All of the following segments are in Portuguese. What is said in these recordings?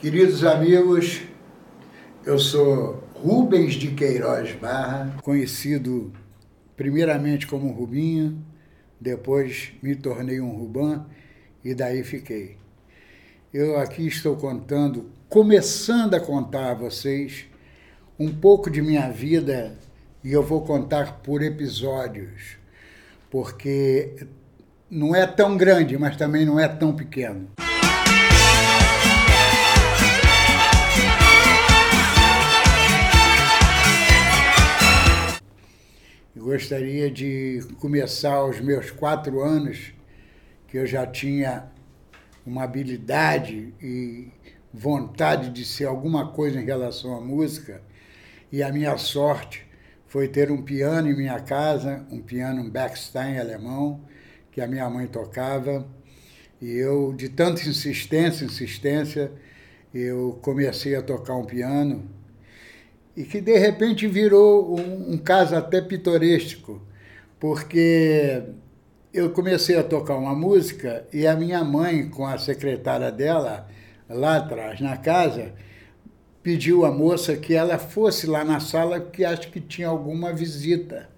Queridos amigos, eu sou Rubens de Queiroz Barra, conhecido primeiramente como Rubinho, depois me tornei um Ruban e daí fiquei. Eu aqui estou contando, começando a contar a vocês um pouco de minha vida e eu vou contar por episódios, porque não é tão grande, mas também não é tão pequeno. Gostaria de começar aos meus quatro anos, que eu já tinha uma habilidade e vontade de ser alguma coisa em relação à música, e a minha sorte foi ter um piano em minha casa, um piano um Bechstein alemão, que a minha mãe tocava, e eu, de tanta insistência, insistência, eu comecei a tocar um piano e que de repente virou um, um caso até pitoresco, porque eu comecei a tocar uma música e a minha mãe, com a secretária dela, lá atrás na casa, pediu à moça que ela fosse lá na sala porque acho que tinha alguma visita.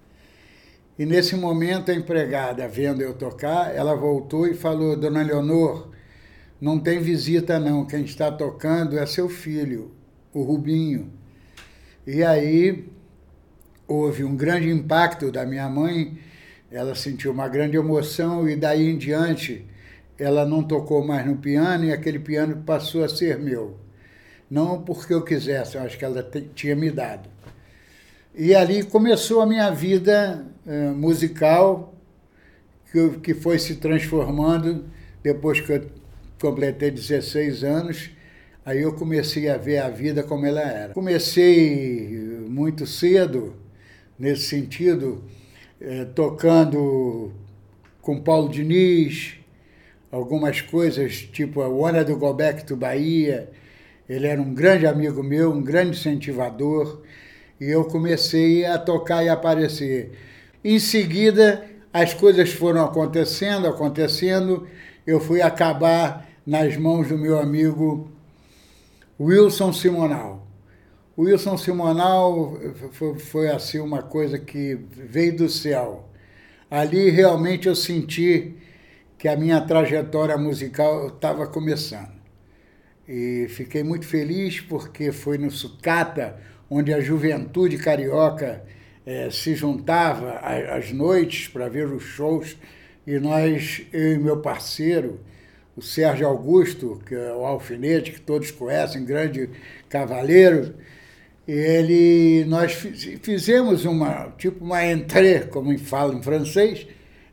E nesse momento a empregada, vendo eu tocar, ela voltou e falou: Dona Leonor, não tem visita não, quem está tocando é seu filho, o Rubinho. E aí houve um grande impacto da minha mãe, ela sentiu uma grande emoção e daí em diante ela não tocou mais no piano e aquele piano passou a ser meu. Não porque eu quisesse, eu acho que ela tinha me dado. E ali começou a minha vida uh, musical, que, que foi se transformando depois que eu completei 16 anos Aí eu comecei a ver a vida como ela era. Comecei muito cedo, nesse sentido, eh, tocando com Paulo Diniz, algumas coisas, tipo a Wanna do Bahia. Ele era um grande amigo meu, um grande incentivador, e eu comecei a tocar e aparecer. Em seguida, as coisas foram acontecendo, acontecendo, eu fui acabar nas mãos do meu amigo Wilson Simonal. Wilson Simonal foi, foi, assim uma coisa que veio do céu. Ali realmente eu senti que a minha trajetória musical estava começando. E fiquei muito feliz porque foi no Sucata, onde a juventude carioca eh, se juntava às noites para ver os shows, e nós, eu e meu parceiro, o Sérgio Augusto, que é o alfinete, que todos conhecem, grande cavaleiro, ele, nós fizemos uma, tipo uma entrée, como fala em francês,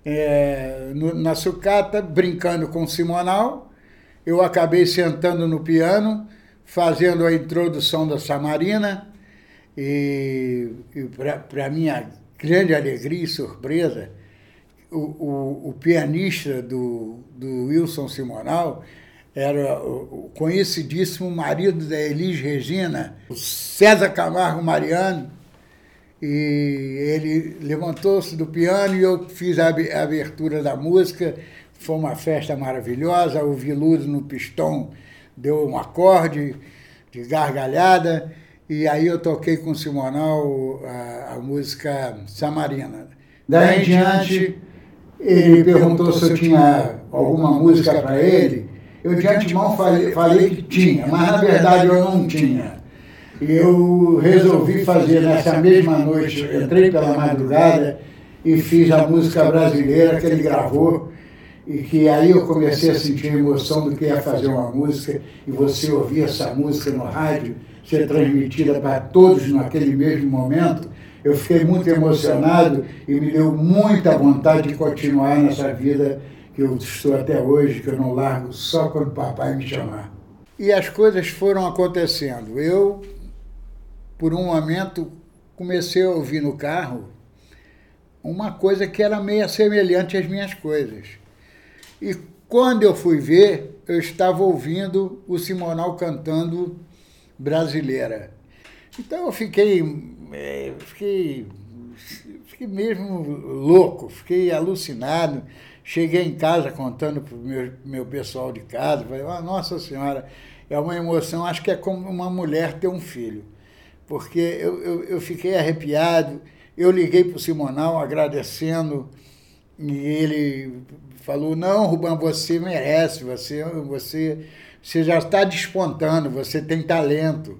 é, no, na sucata, brincando com o Simonal. Eu acabei sentando no piano, fazendo a introdução da Samarina, e, e para minha grande alegria e surpresa, o, o, o pianista do, do Wilson Simonal era o conhecidíssimo marido da Elis Regina, o César Camargo Mariano, e ele levantou-se do piano e eu fiz a abertura da música. Foi uma festa maravilhosa. O Viludo no pistão deu um acorde de gargalhada e aí eu toquei com o Simonal a, a música Samarina. Daí em diante ele perguntou se eu tinha alguma música para ele. Eu de antemão falei, falei que tinha, mas na verdade eu não tinha. E eu resolvi fazer nessa mesma noite, entrei pela madrugada e fiz a música brasileira que ele gravou e que aí eu comecei a sentir a emoção do que ia fazer uma música e você ouvir essa música no rádio ser transmitida para todos naquele mesmo momento eu fiquei muito emocionado e me deu muita vontade de continuar nessa vida que eu estou até hoje, que eu não largo só quando o papai me chamar. E as coisas foram acontecendo. Eu, por um momento, comecei a ouvir no carro uma coisa que era meio semelhante às minhas coisas. E quando eu fui ver, eu estava ouvindo o Simonal cantando Brasileira. Então eu fiquei, é, fiquei, fiquei mesmo louco, fiquei alucinado. Cheguei em casa contando para o meu, meu pessoal de casa, falei, oh, nossa senhora, é uma emoção, acho que é como uma mulher ter um filho. Porque eu, eu, eu fiquei arrepiado, eu liguei para o Simonal agradecendo, e ele falou, não, Ruban, você merece, você, você, você já está despontando, você tem talento.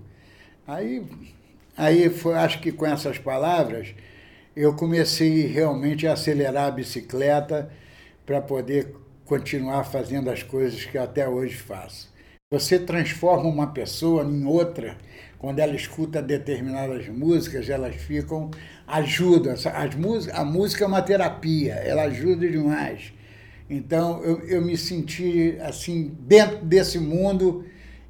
Aí, aí foi, acho que com essas palavras, eu comecei realmente a acelerar a bicicleta para poder continuar fazendo as coisas que até hoje faço. Você transforma uma pessoa em outra quando ela escuta determinadas músicas, elas ficam ajudam. As músicas, a música é uma terapia, ela ajuda demais. Então eu, eu me senti assim dentro desse mundo,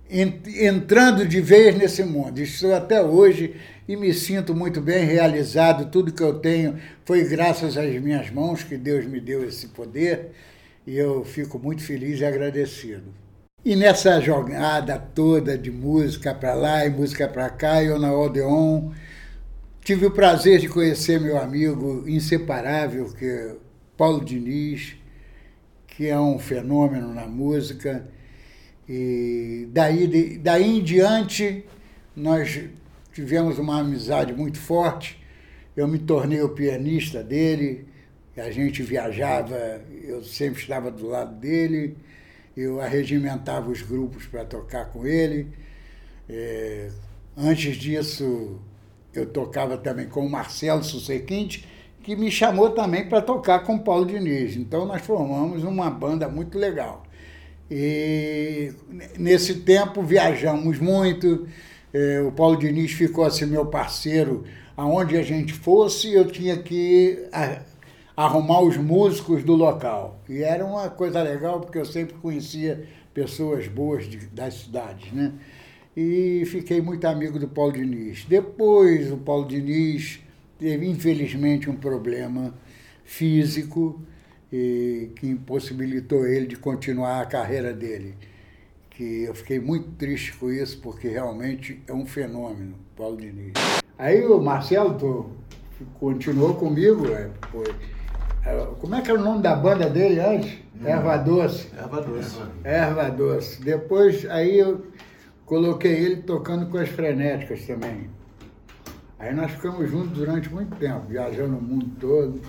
entrando de vez nesse mundo. Estou até hoje e me sinto muito bem realizado. Tudo que eu tenho foi graças às minhas mãos que Deus me deu esse poder e eu fico muito feliz e agradecido. E nessa jogada toda de música para lá e música para cá, eu na Odeon tive o prazer de conhecer meu amigo inseparável, que é Paulo Diniz, que é um fenômeno na música. E daí, daí em diante, nós tivemos uma amizade muito forte. Eu me tornei o pianista dele, a gente viajava, eu sempre estava do lado dele, eu arregimentava os grupos para tocar com ele. É, antes disso, eu tocava também com o Marcelo Sussequinte, que me chamou também para tocar com o Paulo Diniz. Então nós formamos uma banda muito legal. E nesse tempo viajamos muito, é, o Paulo Diniz ficou assim meu parceiro aonde a gente fosse, eu tinha que arrumar os músicos do local. E era uma coisa legal, porque eu sempre conhecia pessoas boas de, das cidades, né? E fiquei muito amigo do Paulo Diniz. Depois, o Paulo Diniz teve, infelizmente, um problema físico e, que impossibilitou ele de continuar a carreira dele que eu fiquei muito triste com isso, porque realmente é um fenômeno, Paulo Diniz. Aí o Marcelo tô, continuou comigo, é, foi, é, como é que era o nome da banda dele antes? Hum. Erva Doce. Erva Doce. Erva Doce. Depois, aí eu coloquei ele tocando com as frenéticas também. Aí nós ficamos juntos durante muito tempo, viajando o mundo todo.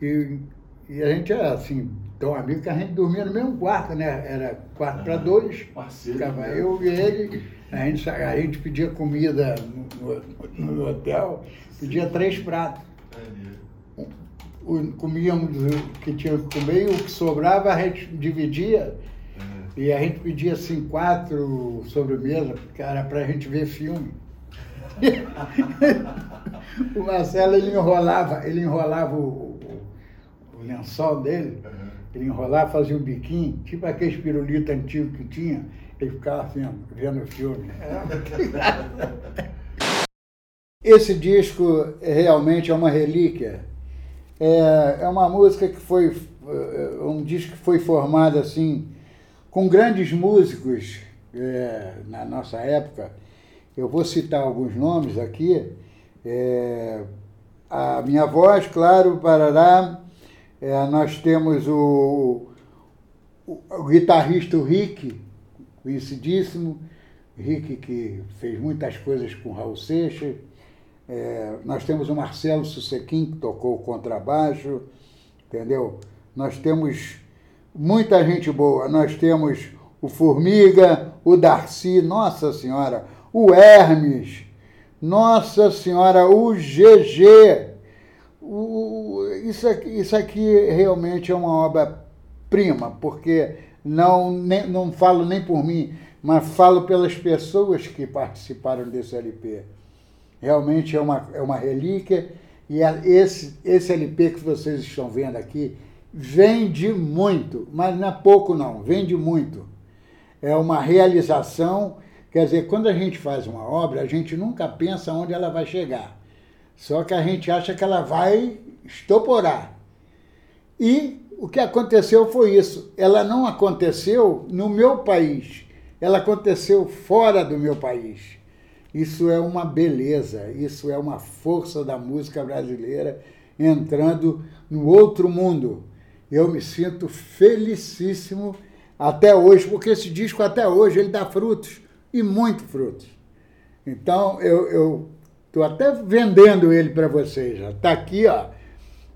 E, e a gente era assim, então, amigo que a gente dormia no mesmo quarto, né? Era quarto para dois. Parceiro. Ficava né? eu e ele. A gente, a gente pedia comida no, no, no hotel, pedia três pratos. É o, comíamos o que tinha que comer e o que sobrava a gente dividia. É. E a gente pedia assim quatro sobremesas, porque era para a gente ver filme. o Marcelo ele enrolava, ele enrolava o lençol dele. Uhum ele enrolava, fazia um biquinho, tipo aquele pirulito antigo que tinha, ele ficava assim, vendo o filme. Esse disco realmente é uma relíquia. É, é uma música que foi, é, um disco que foi formado assim, com grandes músicos é, na nossa época. Eu vou citar alguns nomes aqui. É, a minha voz, claro, Parará, é, nós temos o, o, o, guitarrista Rick, conhecidíssimo, Rick que fez muitas coisas com Raul Seixas. É, nós temos o Marcelo Sussequim, que tocou o contrabaixo, entendeu? Nós temos muita gente boa. Nós temos o Formiga, o Darcy, Nossa Senhora, o Hermes, Nossa Senhora, o GG, o, isso, aqui, isso aqui realmente é uma obra-prima, porque não, nem, não falo nem por mim, mas falo pelas pessoas que participaram desse LP. Realmente é uma, é uma relíquia e esse, esse LP que vocês estão vendo aqui vende muito, mas não é pouco não, vende muito. É uma realização, quer dizer, quando a gente faz uma obra, a gente nunca pensa onde ela vai chegar. Só que a gente acha que ela vai estoporar. E o que aconteceu foi isso. Ela não aconteceu no meu país, ela aconteceu fora do meu país. Isso é uma beleza, isso é uma força da música brasileira entrando no outro mundo. eu me sinto felicíssimo até hoje, porque esse disco até hoje ele dá frutos, e muito frutos. Então eu estou até vendendo ele para vocês. Está aqui, ó,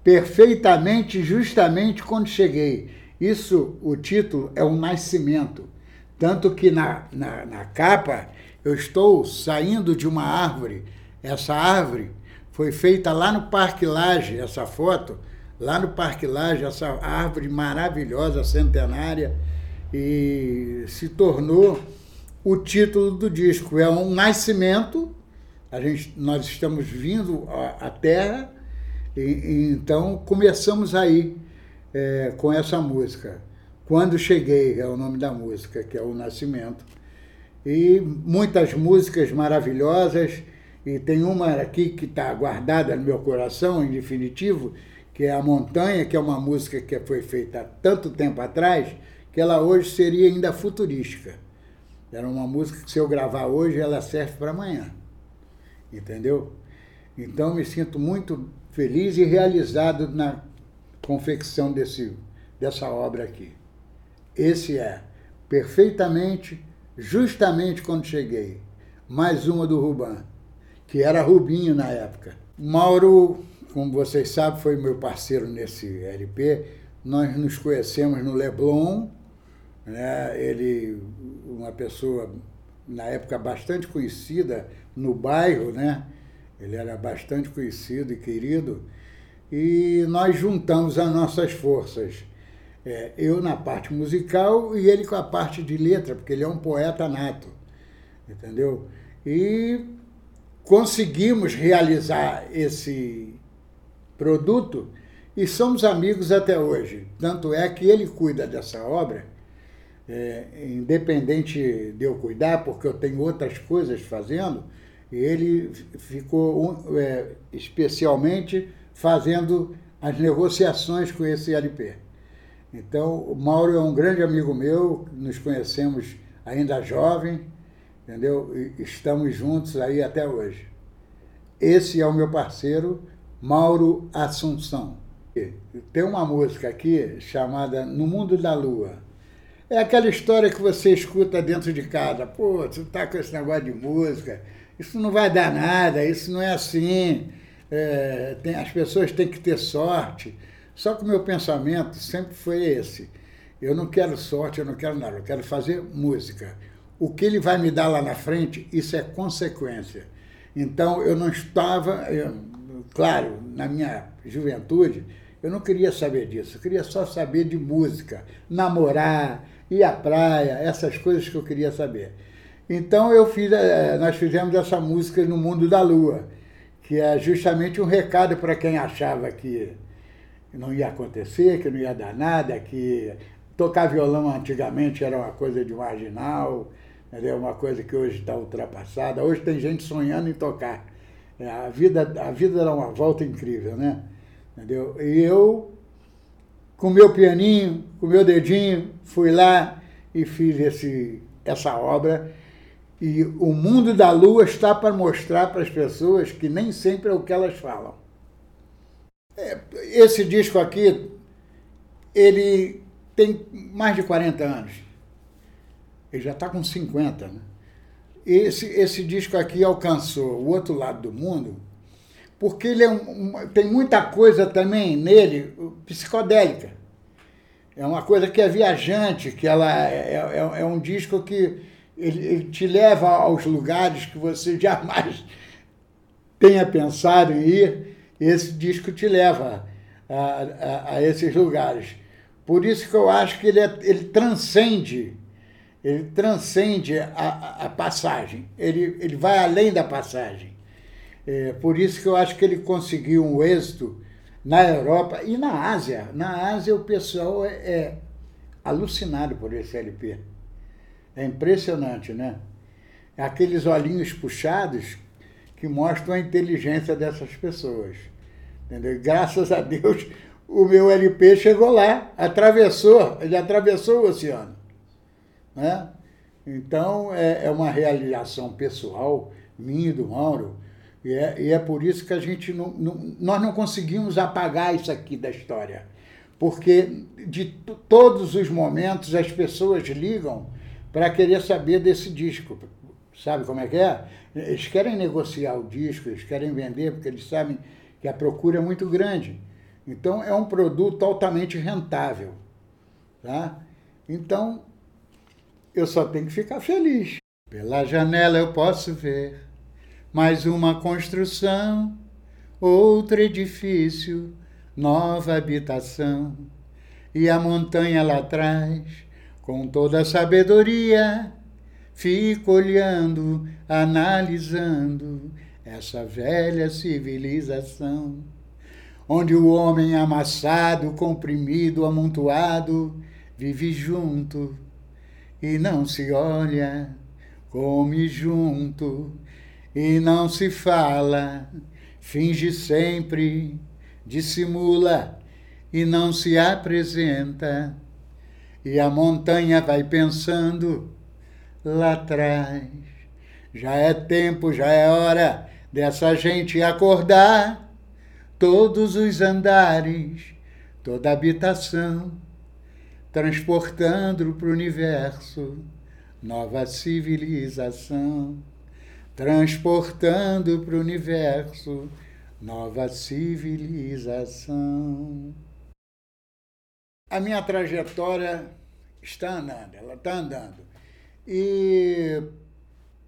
perfeitamente, justamente quando cheguei. Isso, o título é um nascimento. Tanto que na, na, na capa eu estou saindo de uma árvore. Essa árvore foi feita lá no Parque Laje, essa foto, lá no Parque Laje, essa árvore maravilhosa, centenária, e se tornou o título do disco. É um nascimento, a gente, nós estamos vindo à Terra, e, então começamos aí é, com essa música. Quando Cheguei é o nome da música, que é o Nascimento. E muitas músicas maravilhosas, e tem uma aqui que está guardada no meu coração, em definitivo, que é A Montanha, que é uma música que foi feita há tanto tempo atrás, que ela hoje seria ainda futurística. Era uma música que se eu gravar hoje, ela serve para amanhã. Entendeu? Então me sinto muito feliz e realizado na confecção desse, dessa obra aqui. Esse é perfeitamente, justamente quando cheguei. Mais uma do Ruban, que era Rubinho na época. Mauro, como vocês sabem, foi meu parceiro nesse LP. Nós nos conhecemos no Leblon, né? ele, uma pessoa, na época, bastante conhecida no bairro, né? Ele era bastante conhecido e querido, e nós juntamos as nossas forças. É, eu na parte musical e ele com a parte de letra, porque ele é um poeta nato, entendeu? E conseguimos realizar esse produto e somos amigos até hoje. Tanto é que ele cuida dessa obra é, independente de eu cuidar, porque eu tenho outras coisas fazendo, ele ficou é, especialmente fazendo as negociações com esse LP. Então, o Mauro é um grande amigo meu, nos conhecemos ainda jovem, entendeu? E estamos juntos aí até hoje. Esse é o meu parceiro, Mauro Assunção. Tem uma música aqui chamada No Mundo da Lua é aquela história que você escuta dentro de casa. Pô, você tá com esse negócio de música, isso não vai dar nada, isso não é assim. É, tem, as pessoas têm que ter sorte. Só que o meu pensamento sempre foi esse. Eu não quero sorte, eu não quero nada, eu quero fazer música. O que ele vai me dar lá na frente, isso é consequência. Então eu não estava, eu, claro, na minha juventude, eu não queria saber disso, eu queria só saber de música, namorar, ir à praia, essas coisas que eu queria saber. Então eu fiz, eh, nós fizemos essa música no Mundo da Lua, que é justamente um recado para quem achava que não ia acontecer, que não ia dar nada, que tocar violão antigamente era uma coisa de marginal, é uma coisa que hoje está ultrapassada. Hoje tem gente sonhando em tocar. É, a vida, a vida dá uma volta incrível, né? Entendeu? E eu com meu pianinho, com meu dedinho, fui lá e fiz esse, essa obra. E o mundo da lua está para mostrar para as pessoas que nem sempre é o que elas falam. É, esse disco aqui, ele tem mais de 40 anos. Ele já está com 50, né? Esse, esse disco aqui alcançou o outro lado do mundo porque ele é um, tem muita coisa também nele psicodélica. É uma coisa que é viajante, que ela é, é, é um disco que ele, te leva aos lugares que você jamais tenha pensado em ir. Esse disco te leva a, a, a esses lugares. Por isso que eu acho que ele, é, ele transcende, ele transcende a, a passagem, ele, ele vai além da passagem. É, por isso que eu acho que ele conseguiu um êxito na Europa e na Ásia. Na Ásia o pessoal é, é alucinado por esse LP. É impressionante, né? Aqueles olhinhos puxados que mostram a inteligência dessas pessoas. Entendeu? graças a Deus o meu LP chegou lá, atravessou, ele atravessou o oceano. Né? Então é, é uma realização pessoal minha e do Mauro e é, e é por isso que a gente não, não, nós não conseguimos apagar isso aqui da história. porque de todos os momentos as pessoas ligam para querer saber desse disco. Sabe como é que é? Eles querem negociar o disco, eles querem vender, porque eles sabem que a procura é muito grande. Então, é um produto altamente rentável. Tá? Então, eu só tenho que ficar feliz. Pela janela eu posso ver mais uma construção, outro edifício, nova habitação. E a montanha lá atrás, com toda a sabedoria, fico olhando, analisando essa velha civilização, onde o homem amassado, comprimido, amontoado, vive junto e não se olha, come junto e não se fala, finge sempre, dissimula e não se apresenta. E a montanha vai pensando lá atrás. Já é tempo, já é hora dessa gente acordar. Todos os andares, toda habitação transportando para o universo nova civilização, transportando para o universo nova civilização. A minha trajetória está andando, ela está andando. E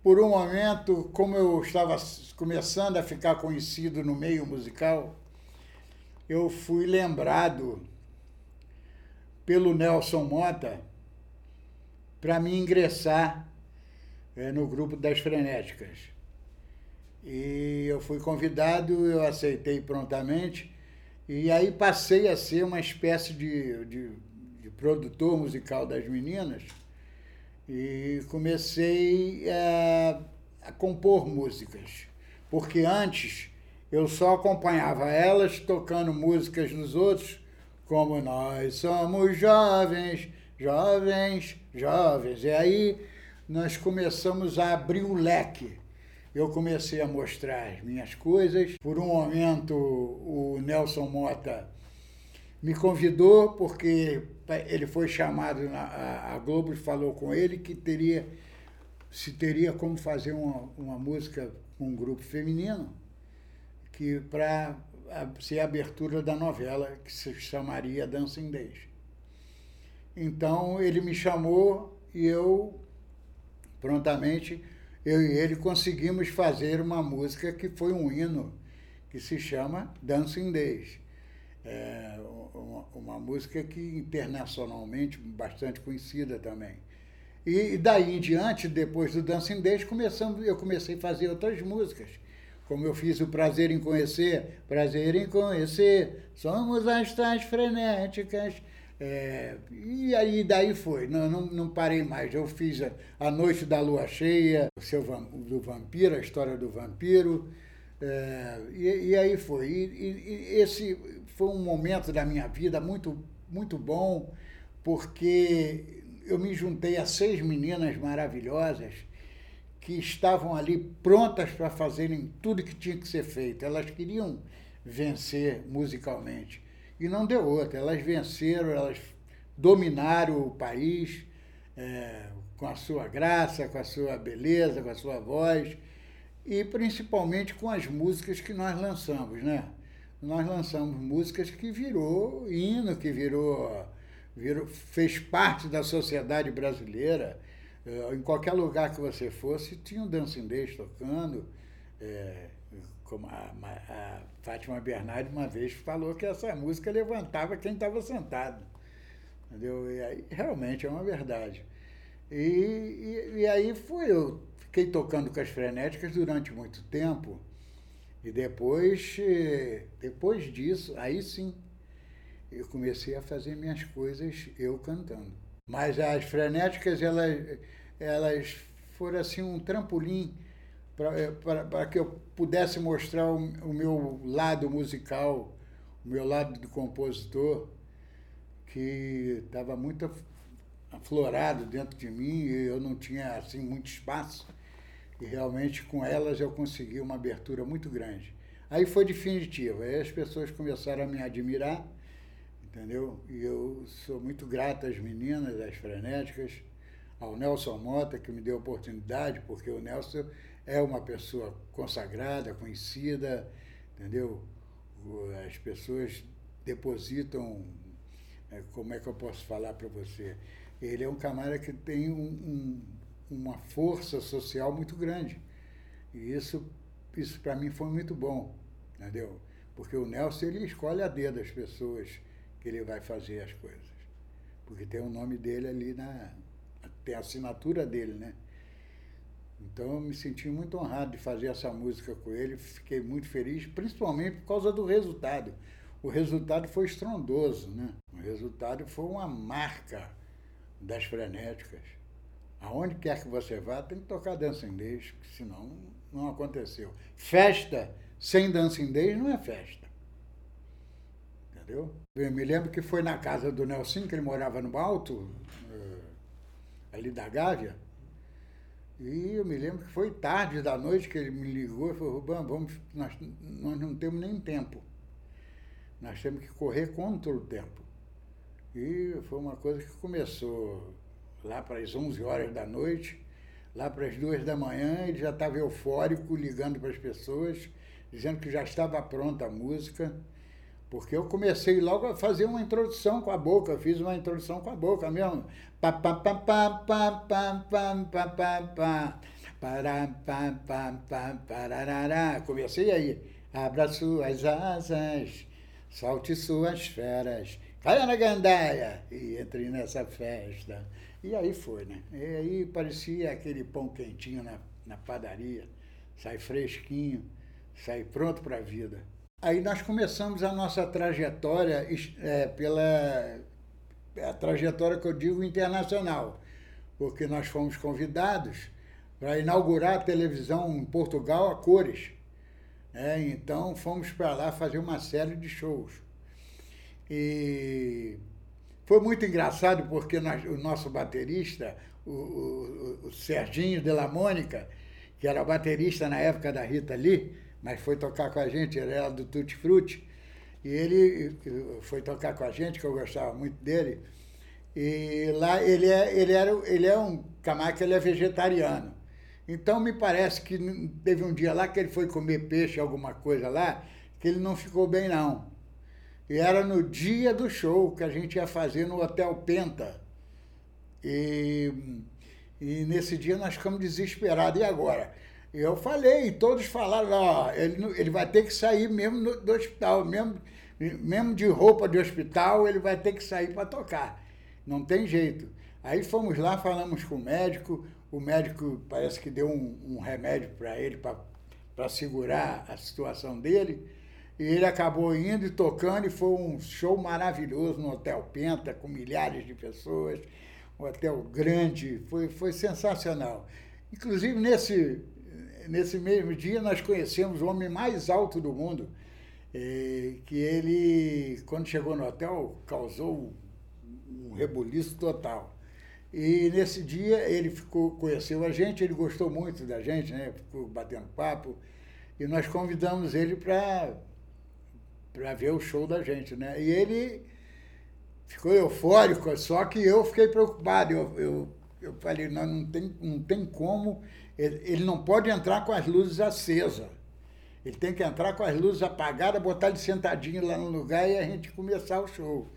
por um momento, como eu estava começando a ficar conhecido no meio musical, eu fui lembrado pelo Nelson Mota para me ingressar é, no grupo das frenéticas. E eu fui convidado, eu aceitei prontamente, e aí passei a ser uma espécie de, de, de produtor musical das meninas e comecei a, a compor músicas, porque antes eu só acompanhava elas tocando músicas dos outros como nós somos jovens, jovens, jovens. E aí nós começamos a abrir o leque. Eu comecei a mostrar as minhas coisas. Por um momento, o Nelson Mota me convidou, porque ele foi chamado, na, a Globo falou com ele que teria se teria como fazer uma, uma música com um grupo feminino que para ser a abertura da novela que se chamaria Dancing Days. Então ele me chamou e eu prontamente eu e ele conseguimos fazer uma música que foi um hino que se chama Dancing Days. É uma, uma música que internacionalmente bastante conhecida também. E daí em diante, depois do Dancing Days, começamos, eu comecei a fazer outras músicas como eu fiz o prazer em conhecer, prazer em conhecer, somos astrais frenéticas. É, e aí daí foi, não, não, não, parei mais. Eu fiz a, a Noite da Lua Cheia, o seu, do vampiro, a história do vampiro, é, e, e, aí foi. E, e, esse foi um momento da minha vida muito, muito bom, porque eu me juntei a seis meninas maravilhosas que estavam ali prontas para fazerem tudo que tinha que ser feito. Elas queriam vencer musicalmente. E não deu outra. Elas venceram, elas dominaram o país é, com a sua graça, com a sua beleza, com a sua voz e principalmente com as músicas que nós lançamos, né? Nós lançamos músicas que virou hino, que virou, virou fez parte da sociedade brasileira é, em qualquer lugar que você fosse, tinha um days tocando. É, como a, a, Fátima Bernardi uma vez falou que essa música levantava quem estava sentado. Entendeu? E aí realmente é uma verdade. E, e, e aí foi, eu fiquei tocando com as frenéticas durante muito tempo. E depois, depois disso, aí sim, eu comecei a fazer minhas coisas eu cantando. Mas as frenéticas, elas, elas foram assim um trampolim para que eu pudesse mostrar o, o, meu lado musical, o meu lado de compositor, que estava muito aflorado dentro de mim e eu não tinha assim muito espaço. E realmente com elas eu consegui uma abertura muito grande. Aí foi definitivo, aí as pessoas começaram a me admirar entendeu? E eu sou muito grato às meninas, às frenéticas, ao Nelson Mota, que me deu a oportunidade, porque o Nelson é uma pessoa consagrada, conhecida, entendeu? As pessoas depositam, é, como é que eu posso falar para você? Ele é um camarada que tem um, um, uma força social muito grande. E isso, isso para mim foi muito bom, entendeu? Porque o Nelson ele escolhe a dedo as pessoas que ele vai fazer as coisas. Porque tem o nome dele ali na. tem a assinatura dele, né? Então eu me senti muito honrado de fazer essa música com ele, fiquei muito feliz, principalmente por causa do resultado. O resultado foi estrondoso, né? O resultado foi uma marca das frenéticas. Aonde quer que você vá, tem que tocar dança inglês, senão não aconteceu. Festa sem dança inglês não é festa. Entendeu? Eu me lembro que foi na casa do Nelson, que ele morava no Alto, eh, ali da Gávea, e eu me lembro que foi tarde da noite que ele me ligou e falou, Rubão, vamos, nós, nós não temos nem tempo. Nós temos que correr contra o tempo. E foi uma coisa que começou lá para as 11 horas da noite, lá para as duas da manhã, ele já estava eufórico, ligando para as pessoas, dizendo que já estava pronta a música, porque eu comecei logo a fazer uma introdução com a boca, fiz uma introdução com a boca mesmo. Pá, pá, pá, pá, pá, pá, pá, pá, pá, pá. Pará, pá, pá, pá, pararará. Comecei aí. Abra suas asas, solte suas feras, caia na gandaia e entre nessa festa. E aí foi, né? E aí parecia aquele pão quentinho na, na padaria, sai fresquinho, sai pronto para a vida. Aí nós começamos a nossa trajetória é, pela a trajetória que eu digo internacional, porque nós fomos convidados para inaugurar a televisão em Portugal a cores. É, então fomos para lá fazer uma série de shows. E foi muito engraçado porque nós, o nosso baterista, o, o, o Serginho de la Mônica, que era baterista na época da Rita Lee, mas foi tocar com a gente, ele era do Tutti Frutti, e ele foi tocar com a gente, que eu gostava muito dele, e lá ele é, ele era, ele é um camarada ele é vegetariano. Então me parece que teve um dia lá que ele foi comer peixe, alguma coisa lá, que ele não ficou bem não. E era no dia do show que a gente ia fazer no Hotel Penta. E, e nesse dia nós ficamos desesperados. E agora? Eu falei, todos falaram, ó, ele, ele vai ter que sair mesmo no, do hospital, mesmo, mesmo de roupa de hospital, ele vai ter que sair para tocar. Não tem jeito. Aí fomos lá, falamos com o médico, o médico parece que deu um, um remédio para ele para segurar a situação dele. E ele acabou indo e tocando, e foi um show maravilhoso no Hotel Penta, com milhares de pessoas, um hotel grande, foi, foi sensacional. Inclusive, nesse, nesse mesmo dia, nós conhecemos o homem mais alto do mundo, eh, que ele, quando chegou no hotel, causou um rebuliço total. E nesse dia ele ficou, conheceu a gente, ele gostou muito da gente, né? Ficou batendo papo. E nós convidamos ele para ver o show da gente, né? E ele ficou eufórico, só que eu fiquei preocupado. Eu, eu, eu falei, não, não, tem, não tem como, ele, ele não pode entrar com as luzes acesas. Ele tem que entrar com as luzes apagadas, botar ele sentadinho lá no lugar e a gente começar o show.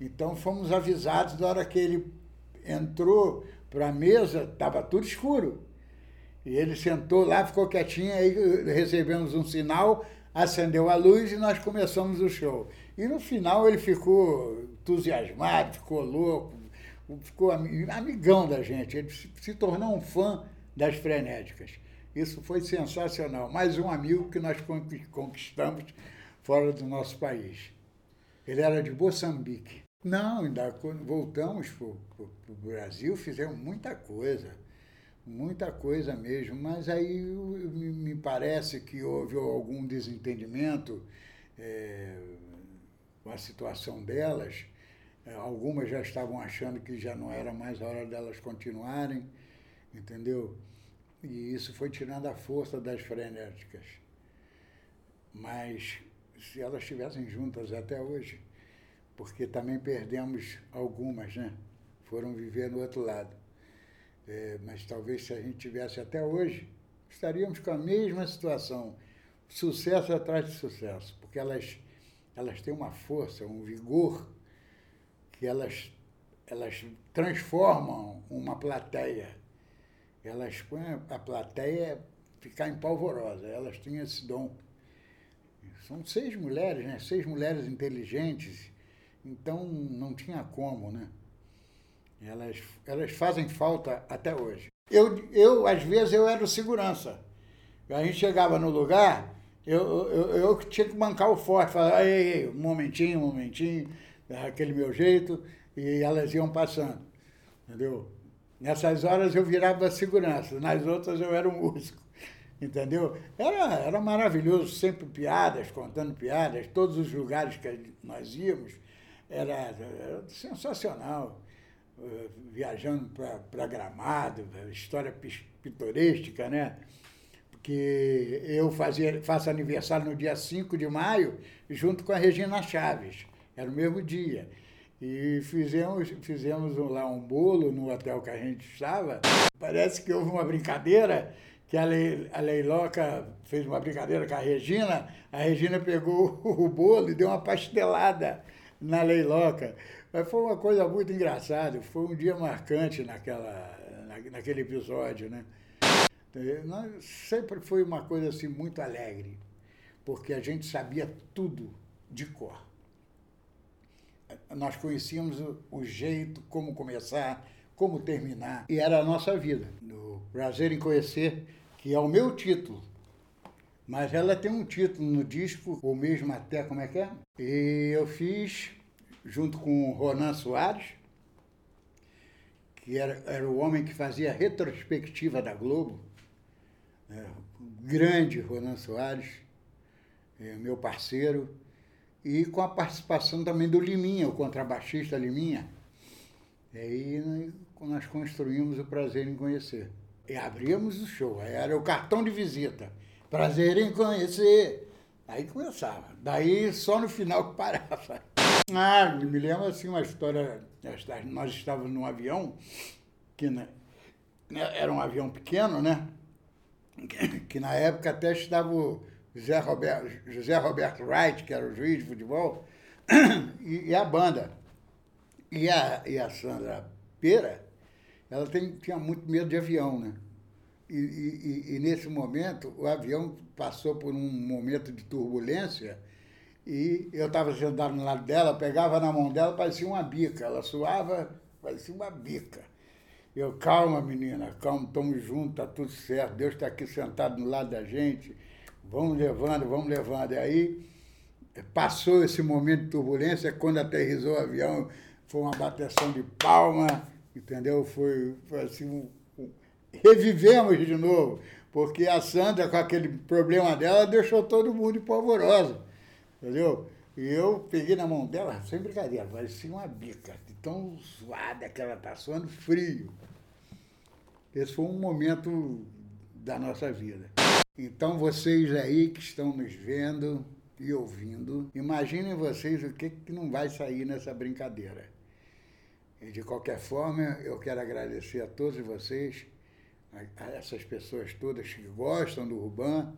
Então fomos avisados na hora que ele entrou para a mesa, estava tudo escuro. E ele sentou lá, ficou quietinho, aí recebemos um sinal, acendeu a luz e nós começamos o show. E no final ele ficou entusiasmado, ficou louco, ficou amigão da gente. Ele se tornou um fã das frenéticas. Isso foi sensacional. Mais um amigo que nós conquistamos fora do nosso país. Ele era de Moçambique. Não, ainda voltamos para o Brasil, fizemos muita coisa muita coisa mesmo, mas aí me parece que houve algum desentendimento é, com a situação delas. É, algumas já estavam achando que já não era mais a hora delas continuarem, entendeu? E isso foi tirando a força das frenéticas. Mas se elas estivessem juntas até hoje, porque também perdemos algumas, né? Foram viver no outro lado. É, mas talvez se a gente tivesse até hoje, estaríamos com a mesma situação. Sucesso atrás de sucesso, porque elas, elas têm uma força, um vigor, que elas, elas transformam uma plateia. Elas põem a plateia ficar empolvorosa, elas têm esse dom. São seis mulheres, né? Seis mulheres inteligentes, então não tinha como, né? Elas, elas fazem falta até hoje. Eu, eu, às vezes, eu era o segurança. A gente chegava no lugar, eu, eu, eu tinha que bancar o forte, falar, ei, um momentinho, um momentinho, aquele meu jeito, e elas iam passando, entendeu? Nessas horas eu virava segurança, nas outras eu era um músico, entendeu? Era, era maravilhoso, sempre piadas, contando piadas, todos os lugares que nós íamos, era, era sensacional. Eh, viajando para Gramado, história pitoresca, né? Porque eu fazia, faço aniversário no dia 5 de maio, junto com a Regina Chaves. Era o mesmo dia. E fizemos, fizemos lá um bolo no hotel que a gente estava. Parece que houve uma brincadeira, que a, Le, a Leiloca fez uma brincadeira com a Regina, a Regina pegou o bolo e deu uma pastelada na Leiloca. Mas foi uma coisa muito engraçada, foi um dia marcante naquela, naquele episódio, né? Sempre foi uma coisa assim muito alegre, porque a gente sabia tudo de cor. Nós conhecíamos o, jeito, como começar, como terminar, e era a nossa vida. No Prazer em Conhecer, que é o meu título, mas ela tem um título no disco, ou mesmo até, como é que é? E eu fiz junto com o Ronan Soares, que era, era o homem que fazia a retrospectiva da Globo, né? grande Ronan Soares, é, meu parceiro, e com a participação também do Liminha, o contrabaixista Liminha. E aí nós construímos o Prazer em Conhecer. E abríamos o show, era o cartão de visita. Prazer em conhecer. Aí começava. Daí só no final que parava. Ah, me lembro assim uma história. Nós estávamos num avião, que né, era um avião pequeno, né? Que na época até estava o José Roberto, José Roberto Wright, que era o juiz de futebol, e, e a banda. E a, e a Sandra Pera, ela tem, tinha muito medo de avião, né? E, e, e, nesse momento, o avião passou por um momento de turbulência e eu estava sentado no lado dela, pegava na mão dela, parecia uma bica. Ela suava, parecia uma bica. Eu, calma, menina, calma, estamos juntos, está tudo certo. Deus está aqui sentado no lado da gente. Vamos levando, vamos levando. E aí passou esse momento de turbulência, quando aterrizou o avião, foi uma bateção de palma, entendeu? Foi, foi assim, um, um, revivemos de novo, porque a Sandra, com aquele problema dela, deixou todo mundo polvorosa. Entendeu? E eu peguei na mão dela, sem brincadeira, parecia uma bica, tão suada que ela está suando frio. Esse foi um momento da nossa vida. Então, vocês aí que estão nos vendo e ouvindo, imaginem vocês o que, que não vai sair nessa brincadeira. E de qualquer forma, eu quero agradecer a todos vocês, a essas pessoas todas que gostam do Ruban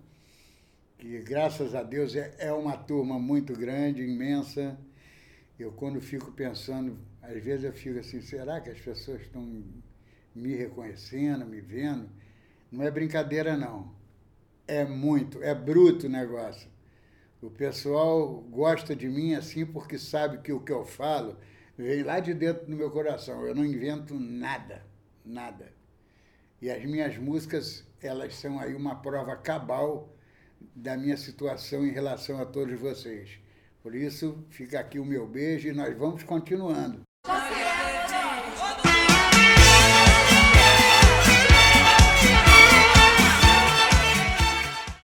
que graças a Deus é, é uma turma muito grande, imensa. Eu quando fico pensando, às vezes eu fico assim, será que as pessoas estão me reconhecendo, me vendo? Não é brincadeira não. É muito, é bruto o negócio. O pessoal gosta de mim assim porque sabe que o que eu falo vem lá de dentro do meu coração. Eu não invento nada, nada. E as minhas músicas, elas são aí uma prova cabal da minha situação em relação a todos vocês. Por isso, fica aqui o meu beijo e nós vamos continuando. Você